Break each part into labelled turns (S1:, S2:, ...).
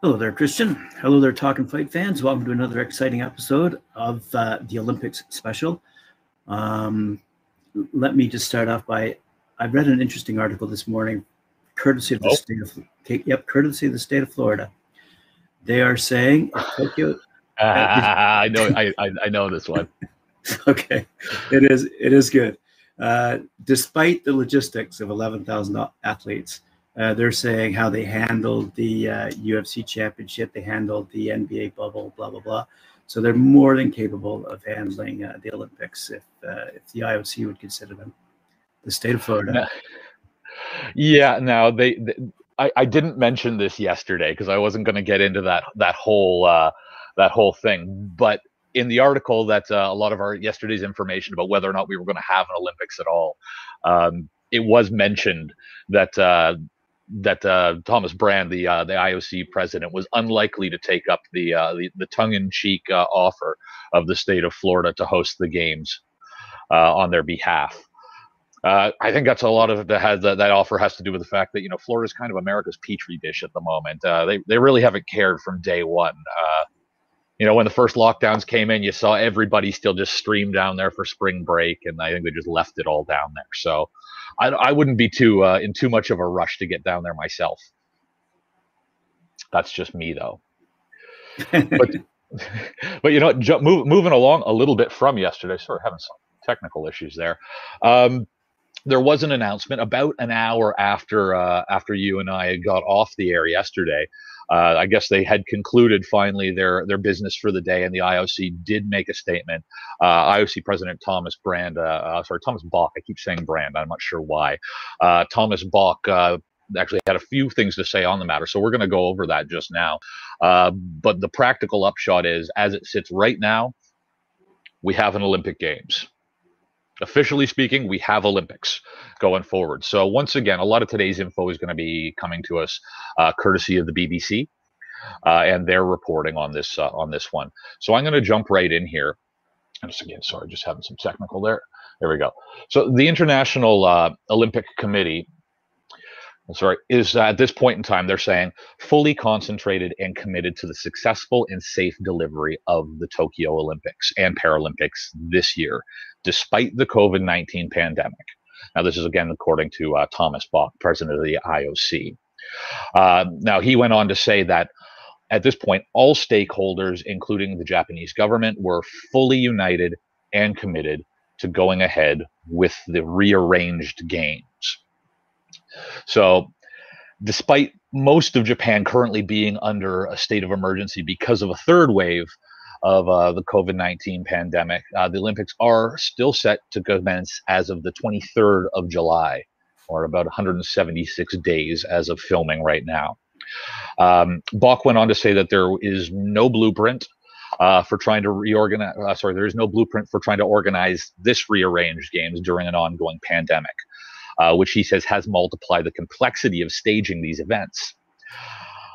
S1: Hello there, Christian. Hello there, Talking Fight fans. Welcome to another exciting episode of uh, the Olympics special. Um, let me just start off by I read an interesting article this morning, courtesy of the oh. state of yep, courtesy of the state of Florida. They are saying Tokyo.
S2: Uh, I know, I, I know this one.
S1: okay, it is it is good. Uh, despite the logistics of eleven thousand athletes, uh, they're saying how they handled the uh, UFC championship, they handled the NBA bubble, blah blah blah. So they're more than capable of handling uh, the Olympics if uh, if the IOC would consider them. The state of Florida.
S2: Yeah, no, they. they I, I didn't mention this yesterday because I wasn't going to get into that that whole uh, that whole thing, but in the article that uh, a lot of our yesterday's information about whether or not we were going to have an Olympics at all, um, it was mentioned that uh, that uh, Thomas Brand, the uh, the IOC president, was unlikely to take up the uh, the, the tongue-in-cheek uh, offer of the state of Florida to host the games uh, on their behalf. Uh, I think that's a lot of that has that, that offer has to do with the fact that you know Florida is kind of America's petri dish at the moment. they they really haven't cared from day one. You know, when the first lockdowns came in, you saw everybody still just stream down there for spring break, and I think they just left it all down there. So I, I wouldn't be too uh, in too much of a rush to get down there myself. That's just me, though. but but you know, ju- move, moving along a little bit from yesterday. Sorry, having some technical issues there. Um, there was an announcement about an hour after uh, after you and I had got off the air yesterday uh, I guess they had concluded finally their their business for the day, and the IOC did make a statement. Uh, IOC President Thomas Brand, uh, uh, sorry, Thomas Bach. I keep saying Brand. I'm not sure why. Uh, Thomas Bach actually had a few things to say on the matter, so we're going to go over that just now. but the practical upshot is, as it sits right now, we have an Olympic Games officially speaking, we have Olympics going forward. So once again, a lot of today's info is going to be coming to us uh, courtesy of the BBC, uh, and they're reporting on this uh, on this one. So I'm going to jump right in here. Just again, sorry, just having some technical there. There we go. So the International uh, Olympic Committee sorry, is uh, at this point in time, they're saying fully concentrated and committed to the successful and safe delivery of the Tokyo Olympics and Paralympics this year, despite the COVID 19 pandemic. Now, this is again according to uh, Thomas Bach, president of the IOC. Uh, now, he went on to say that at this point, all stakeholders, including the Japanese government, were fully united and committed to going ahead with the rearranged games. So, despite most of Japan currently being under a state of emergency because of a third wave of uh, the COVID 19 pandemic, uh, the Olympics are still set to commence as of the 23rd of July, or about 176 days as of filming right now. Um, Bach went on to say that there is no blueprint uh, for trying to reorganize. Uh, sorry, there is no blueprint for trying to organize this rearranged games during an ongoing pandemic uh, which he says has multiplied the complexity of staging these events.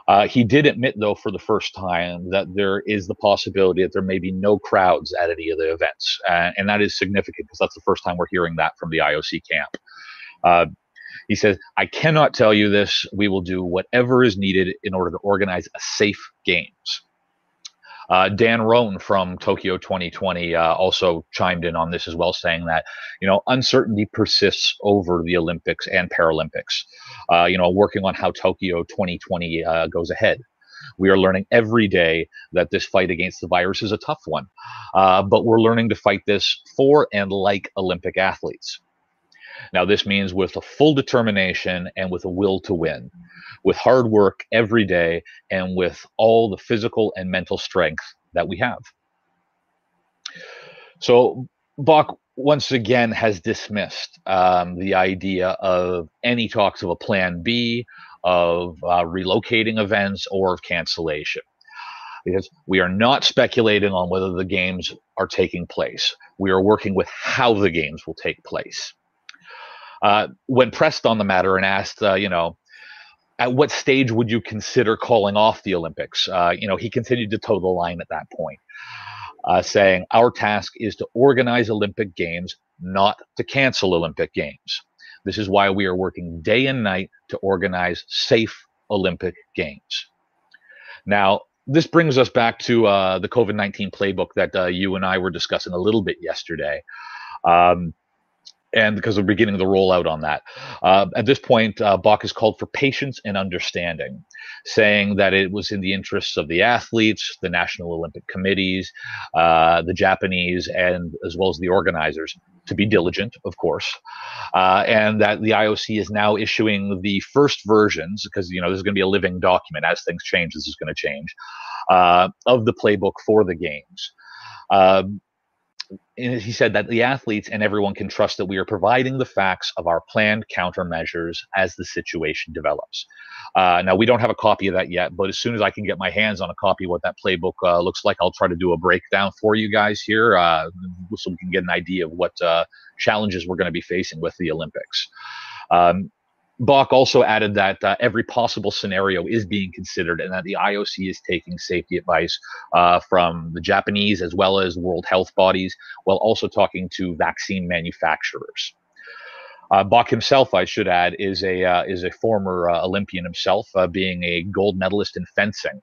S2: Uh, he did admit, though, for the first time, that there is the possibility that there may be no crowds at any of the events. Uh, and that is significant because that's the first time we're hearing that from the IOC camp. Uh, he says, I cannot tell you this. We will do whatever is needed in order to organize a safe games. Uh, Dan Roan from Tokyo 2020 uh, also chimed in on this as well, saying that you know uncertainty persists over the Olympics and Paralympics. Uh, you know, working on how Tokyo 2020 uh, goes ahead. We are learning every day that this fight against the virus is a tough one, uh, but we're learning to fight this for and like Olympic athletes. Now, this means with a full determination and with a will to win, with hard work every day, and with all the physical and mental strength that we have. So, Bach once again has dismissed um, the idea of any talks of a plan B, of uh, relocating events, or of cancellation. Because we are not speculating on whether the games are taking place. We are working with how the games will take place. Uh, when pressed on the matter and asked, uh, you know, at what stage would you consider calling off the Olympics? Uh, you know, he continued to toe the line at that point, uh, saying, Our task is to organize Olympic Games, not to cancel Olympic Games. This is why we are working day and night to organize safe Olympic Games. Now, this brings us back to uh, the COVID 19 playbook that uh, you and I were discussing a little bit yesterday. Um, and because we're beginning the rollout on that. Uh, at this point, uh, Bach has called for patience and understanding, saying that it was in the interests of the athletes, the National Olympic Committees, uh, the Japanese, and as well as the organizers to be diligent, of course, uh, and that the IOC is now issuing the first versions because you know this is going to be a living document as things change. This is going to change uh, of the playbook for the games. Um, he said that the athletes and everyone can trust that we are providing the facts of our planned countermeasures as the situation develops. Uh, now, we don't have a copy of that yet, but as soon as I can get my hands on a copy of what that playbook uh, looks like, I'll try to do a breakdown for you guys here uh, so we can get an idea of what uh, challenges we're going to be facing with the Olympics. Um, Bach also added that uh, every possible scenario is being considered and that the IOC is taking safety advice uh, from the Japanese as well as world health bodies, while also talking to vaccine manufacturers. Uh, Bach himself, I should add, is a uh, is a former uh, Olympian himself, uh, being a gold medalist in fencing,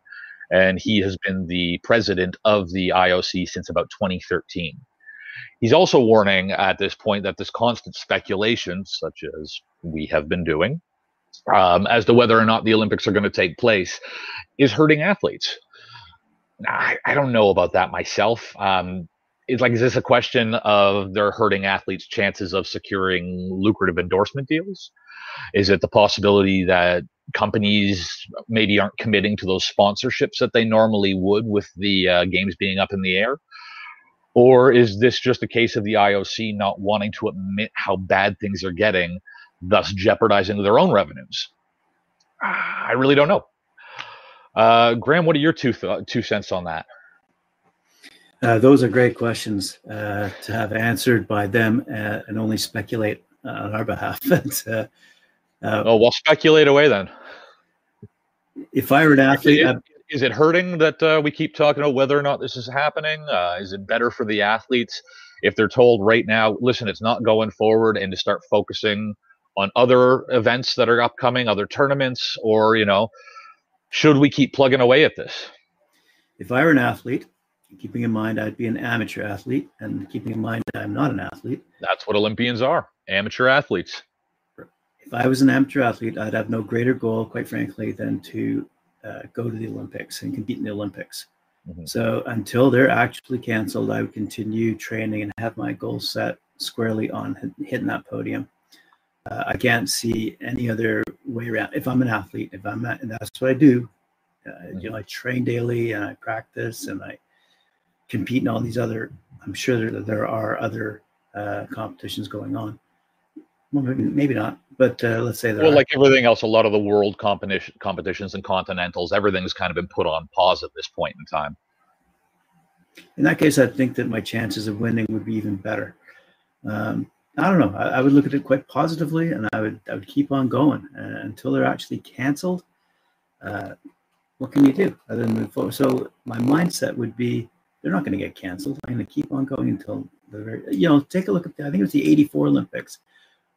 S2: and he has been the president of the IOC since about 2013. He's also warning at this point that this constant speculation, such as we have been doing, um, as to whether or not the Olympics are going to take place, is hurting athletes. I, I don't know about that myself. Um, it's like, is this a question of they're hurting athletes' chances of securing lucrative endorsement deals? Is it the possibility that companies maybe aren't committing to those sponsorships that they normally would with the uh, games being up in the air? Or is this just a case of the IOC not wanting to admit how bad things are getting, thus jeopardizing their own revenues? I really don't know. Uh, Graham, what are your two th- two cents on that?
S1: Uh, those are great questions uh, to have answered by them uh, and only speculate on our behalf. uh,
S2: uh, oh, well, speculate away then.
S1: If I were an athlete,
S2: is it hurting that uh, we keep talking about whether or not this is happening? Uh, is it better for the athletes if they're told right now, listen, it's not going forward, and to start focusing on other events that are upcoming, other tournaments, or you know, should we keep plugging away at this?
S1: If I were an athlete, keeping in mind I'd be an amateur athlete, and keeping in mind I'm not an athlete.
S2: That's what Olympians are, amateur athletes.
S1: If I was an amateur athlete, I'd have no greater goal, quite frankly, than to uh, go to the Olympics and compete in the Olympics. Mm-hmm. So until they're actually canceled, I would continue training and have my goals set squarely on hitting that podium. Uh, I can't see any other way around. If I'm an athlete, if I'm at, and that's what I do, uh, mm-hmm. you know, I train daily and I practice and I compete in all these other. I'm sure that there are other uh, competitions going on. Well, maybe, not, but uh, let's say that.
S2: Well, like everything else, a lot of the world competition competitions and continentals, everything's kind of been put on pause at this point in time.
S1: In that case, I think that my chances of winning would be even better. Um, I don't know. I, I, would look at it quite positively, and I would I would keep on going uh, until they're actually canceled. Uh, what can you do other than move forward? So my mindset would be they're not going to get canceled. I'm going to keep on going until the very. You know, take a look at the, I think it was the '84 Olympics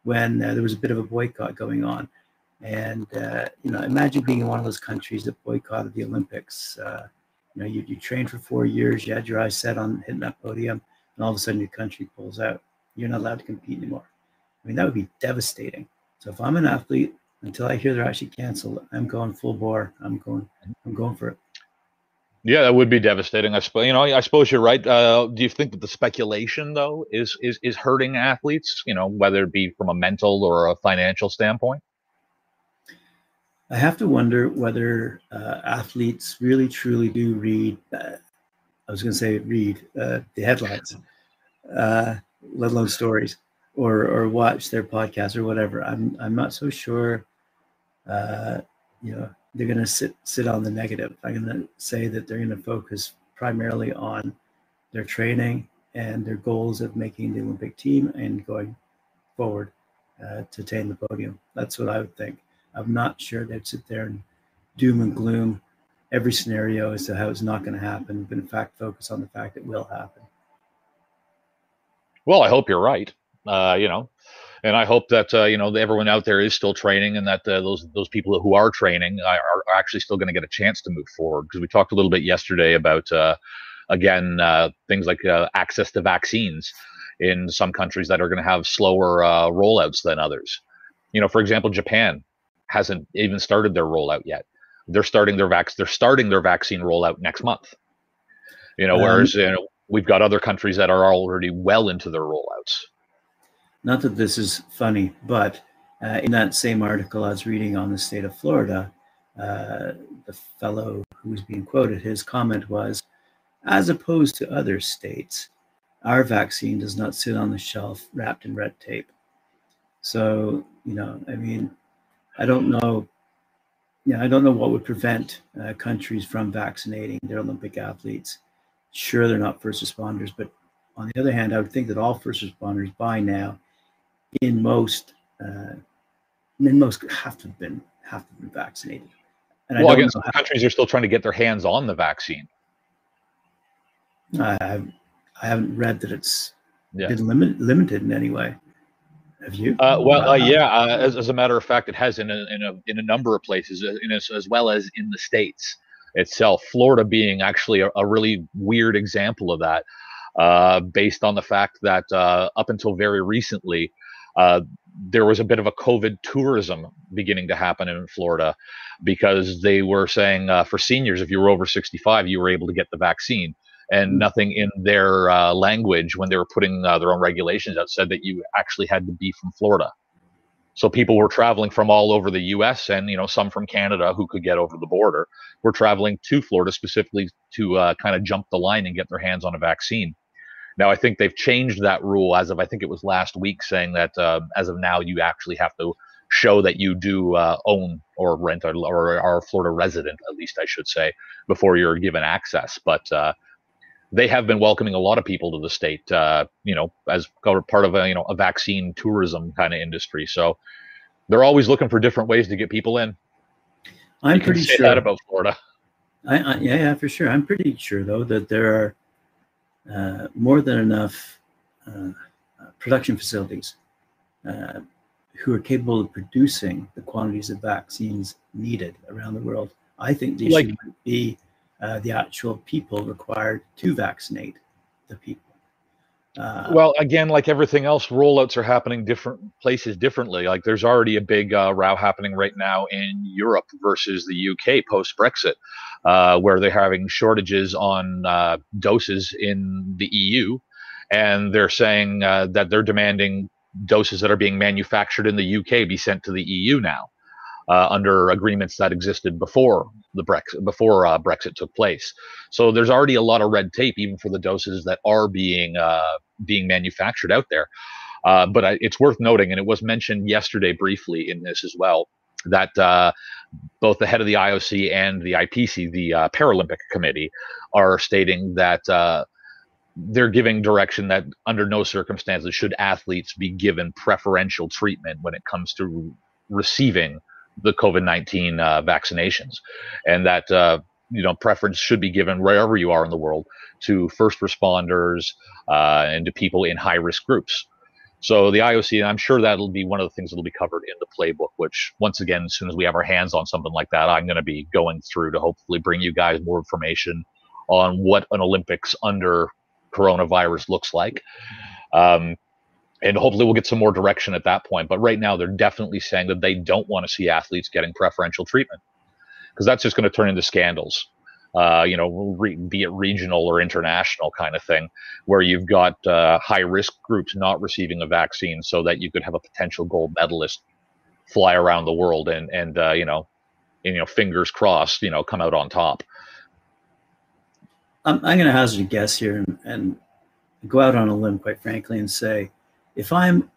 S1: when uh, there was a bit of a boycott going on. And, uh, you know, imagine being in one of those countries that boycotted the Olympics. Uh, you know, you, you trained for four years, you had your eyes set on hitting that podium, and all of a sudden your country pulls out. You're not allowed to compete anymore. I mean, that would be devastating. So if I'm an athlete, until I hear they're actually canceled, I'm going full bore. I'm going, I'm going for it.
S2: Yeah, that would be devastating. I suppose you know. I suppose you're right. Uh, do you think that the speculation though is is is hurting athletes? You know, whether it be from a mental or a financial standpoint.
S1: I have to wonder whether uh, athletes really truly do read. Uh, I was going to say read uh, the headlines, uh, let alone stories, or or watch their podcast or whatever. I'm I'm not so sure. Uh, you know they're going to sit sit on the negative. I'm going to say that they're going to focus primarily on their training and their goals of making the Olympic team and going forward uh, to attain the podium. That's what I would think. I'm not sure they'd sit there and doom and gloom every scenario as to how it's not going to happen, but in fact focus on the fact it will happen.
S2: Well, I hope you're right. Uh, you know, and I hope that uh, you know everyone out there is still training, and that uh, those those people who are training are, are actually still going to get a chance to move forward. Because we talked a little bit yesterday about uh, again uh, things like uh, access to vaccines in some countries that are going to have slower uh, rollouts than others. You know, for example, Japan hasn't even started their rollout yet. They're starting their vac- They're starting their vaccine rollout next month. You know, um, whereas you know, we've got other countries that are already well into their rollouts.
S1: Not that this is funny, but uh, in that same article I was reading on the state of Florida, uh, the fellow who was being quoted, his comment was, as opposed to other states, our vaccine does not sit on the shelf wrapped in red tape. So, you know, I mean, I don't know. Yeah, I don't know what would prevent uh, countries from vaccinating their Olympic athletes. Sure, they're not first responders, but on the other hand, I would think that all first responders by now in most uh, in most have to have been have to have been vaccinated.
S2: And well, again, some countries are still trying to get their hands on the vaccine.
S1: I haven't, I haven't read that it's yeah. been limit, limited in any way. Have you?
S2: Uh, well, uh, yeah. Uh, as, as a matter of fact, it has in a, in a, in a number of places, uh, in as, as well as in the states itself. Florida being actually a, a really weird example of that, uh, based on the fact that uh, up until very recently, uh, there was a bit of a COVID tourism beginning to happen in Florida because they were saying uh, for seniors, if you were over 65, you were able to get the vaccine. And mm-hmm. nothing in their uh, language when they were putting uh, their own regulations out said that you actually had to be from Florida. So people were traveling from all over the U.S. and you know some from Canada who could get over the border were traveling to Florida specifically to uh, kind of jump the line and get their hands on a vaccine. Now, I think they've changed that rule as of I think it was last week, saying that uh, as of now you actually have to show that you do uh, own or rent or, or are a Florida resident, at least I should say, before you're given access. But uh, they have been welcoming a lot of people to the state, uh, you know, as part of a you know a vaccine tourism kind of industry. So they're always looking for different ways to get people in.
S1: I'm pretty sure
S2: that about Florida.
S1: I, I, yeah, yeah, for sure. I'm pretty sure though that there are uh, more than enough uh, production facilities uh, who are capable of producing the quantities of vaccines needed around the world. I think these like, should be uh, the actual people required to vaccinate the people.
S2: Uh, well, again, like everything else, rollouts are happening different places differently. Like there's already a big uh, row happening right now in Europe versus the UK post Brexit, uh, where they're having shortages on uh, doses in the EU, and they're saying uh, that they're demanding doses that are being manufactured in the UK be sent to the EU now uh, under agreements that existed before the Brexit before uh, Brexit took place. So there's already a lot of red tape, even for the doses that are being uh, being manufactured out there. Uh, but I, it's worth noting, and it was mentioned yesterday briefly in this as well, that uh, both the head of the IOC and the IPC, the uh, Paralympic Committee, are stating that they're giving direction that under no circumstances should athletes be given preferential treatment when it comes to receiving the COVID 19 uh, vaccinations, and that uh, you know preference should be given wherever you are in the world to first responders uh, and to people in high risk groups. So the IOC, and I'm sure that'll be one of the things that'll be covered in the playbook. Which, once again, as soon as we have our hands on something like that, I'm going to be going through to hopefully bring you guys more information on what an Olympics under coronavirus looks like. Um, and hopefully we'll get some more direction at that point. But right now, they're definitely saying that they don't want to see athletes getting preferential treatment because that's just going to turn into scandals. Uh, you know, re- be it regional or international kind of thing, where you've got uh, high risk groups not receiving a vaccine, so that you could have a potential gold medalist fly around the world and and uh, you know, and, you know, fingers crossed, you know, come out on top.
S1: I'm, I'm going to hazard a guess here and, and go out on a limb, quite frankly, and say if I'm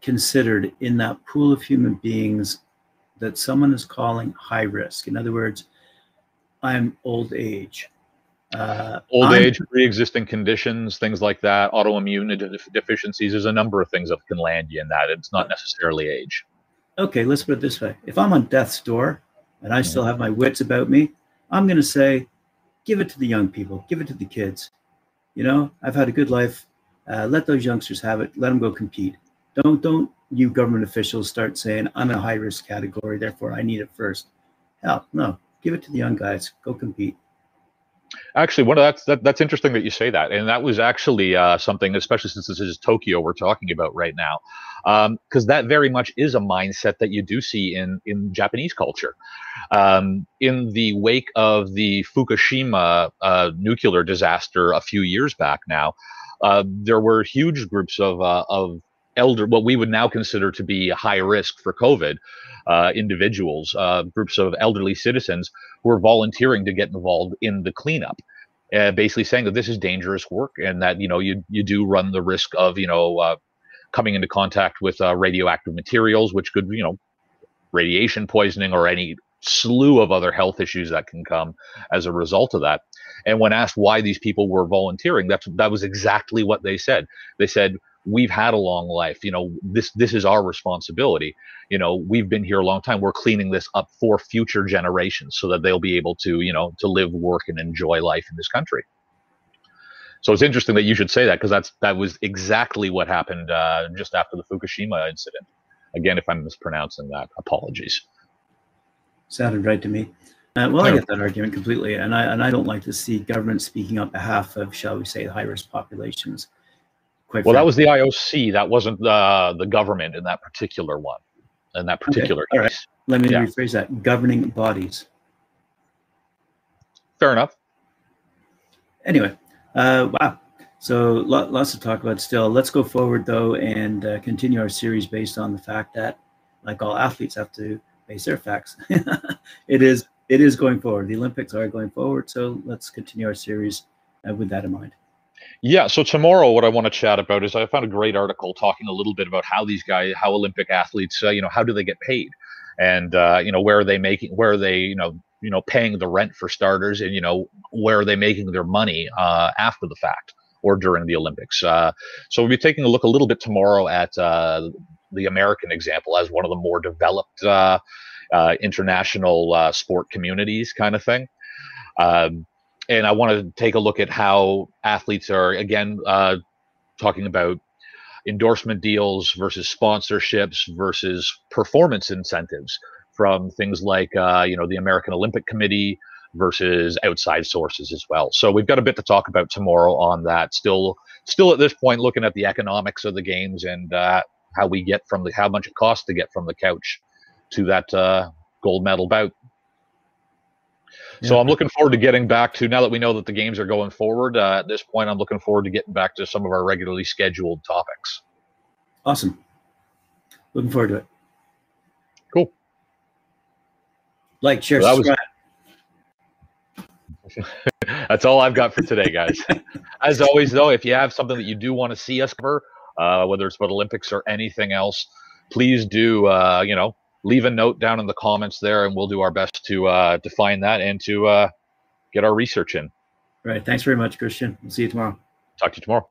S1: considered in that pool of human beings that someone is calling high risk, in other words, I'm old age.
S2: Uh, old I'm, age, pre-existing conditions, things like that, autoimmune deficiencies. There's a number of things that can land you in that. It's not necessarily age.
S1: Okay, let's put it this way: if I'm on death's door and I still have my wits about me, I'm going to say, give it to the young people, give it to the kids. You know, I've had a good life. Uh, let those youngsters have it. Let them go compete. Don't Don't you government officials start saying I'm in a high risk category, therefore I need it first. Hell, no. Give it to the young guys. Go compete.
S2: Actually, one of that's that, that's interesting that you say that, and that was actually uh, something, especially since this is Tokyo we're talking about right now, because um, that very much is a mindset that you do see in in Japanese culture. Um, in the wake of the Fukushima uh, nuclear disaster a few years back now, uh, there were huge groups of uh, of elder, what we would now consider to be high risk for COVID uh, individuals, uh, groups of elderly citizens who are volunteering to get involved in the cleanup. Basically saying that this is dangerous work and that you know you you do run the risk of you know uh, coming into contact with radioactive materials, which could you know radiation poisoning or any slew of other health issues that can come as a result of that. And when asked why these people were volunteering, that's that was exactly what they said. They said we've had a long life you know this this is our responsibility. You know we've been here a long time. We're cleaning this up for future generations so that they'll be able to you know to live work and enjoy life in this country. So it's interesting that you should say that because that's that was exactly what happened uh, just after the fukushima incident. Again if i'm mispronouncing that apologies.
S1: Sounded right to me uh, well, I get that argument completely, and I and I don't like to see government speaking on behalf of, shall we say, high risk populations.
S2: Quite well, that was the IOC. That wasn't the the government in that particular one. In that particular okay. case.
S1: Let me yeah. rephrase that. Governing bodies.
S2: Fair enough.
S1: Anyway, uh, wow. So lots to talk about still. Let's go forward though and uh, continue our series based on the fact that, like all athletes, have to base their facts. it is it is going forward. The Olympics are going forward. So let's continue our series uh, with that in mind.
S2: Yeah. So tomorrow, what I want to chat about is I found a great article talking a little bit about how these guys, how Olympic athletes, uh, you know, how do they get paid, and uh, you know, where are they making, where are they, you know, you know, paying the rent for starters, and you know, where are they making their money uh, after the fact or during the Olympics. Uh, so we'll be taking a look a little bit tomorrow at uh, the American example as one of the more developed uh, international sport communities, kind of thing. Um, and I want to take a look at how athletes are again uh, talking about endorsement deals versus sponsorships versus performance incentives from things like uh, you know the American Olympic Committee versus outside sources as well. So we've got a bit to talk about tomorrow on that. Still, still at this point, looking at the economics of the games and uh, how we get from the how much it costs to get from the couch to that uh, gold medal bout. So I'm looking forward to getting back to now that we know that the games are going forward. Uh, at this point, I'm looking forward to getting back to some of our regularly scheduled topics.
S1: Awesome. Looking forward to it.
S2: Cool.
S1: Like, share, subscribe.
S2: Was... That's all I've got for today, guys. As always, though, if you have something that you do want to see us cover, uh, whether it's about Olympics or anything else, please do, uh, you know, leave a note down in the comments there, and we'll do our best to uh, define that and to uh, get our research in.
S1: Right. Thanks very much, Christian. We'll see you tomorrow.
S2: Talk to you tomorrow.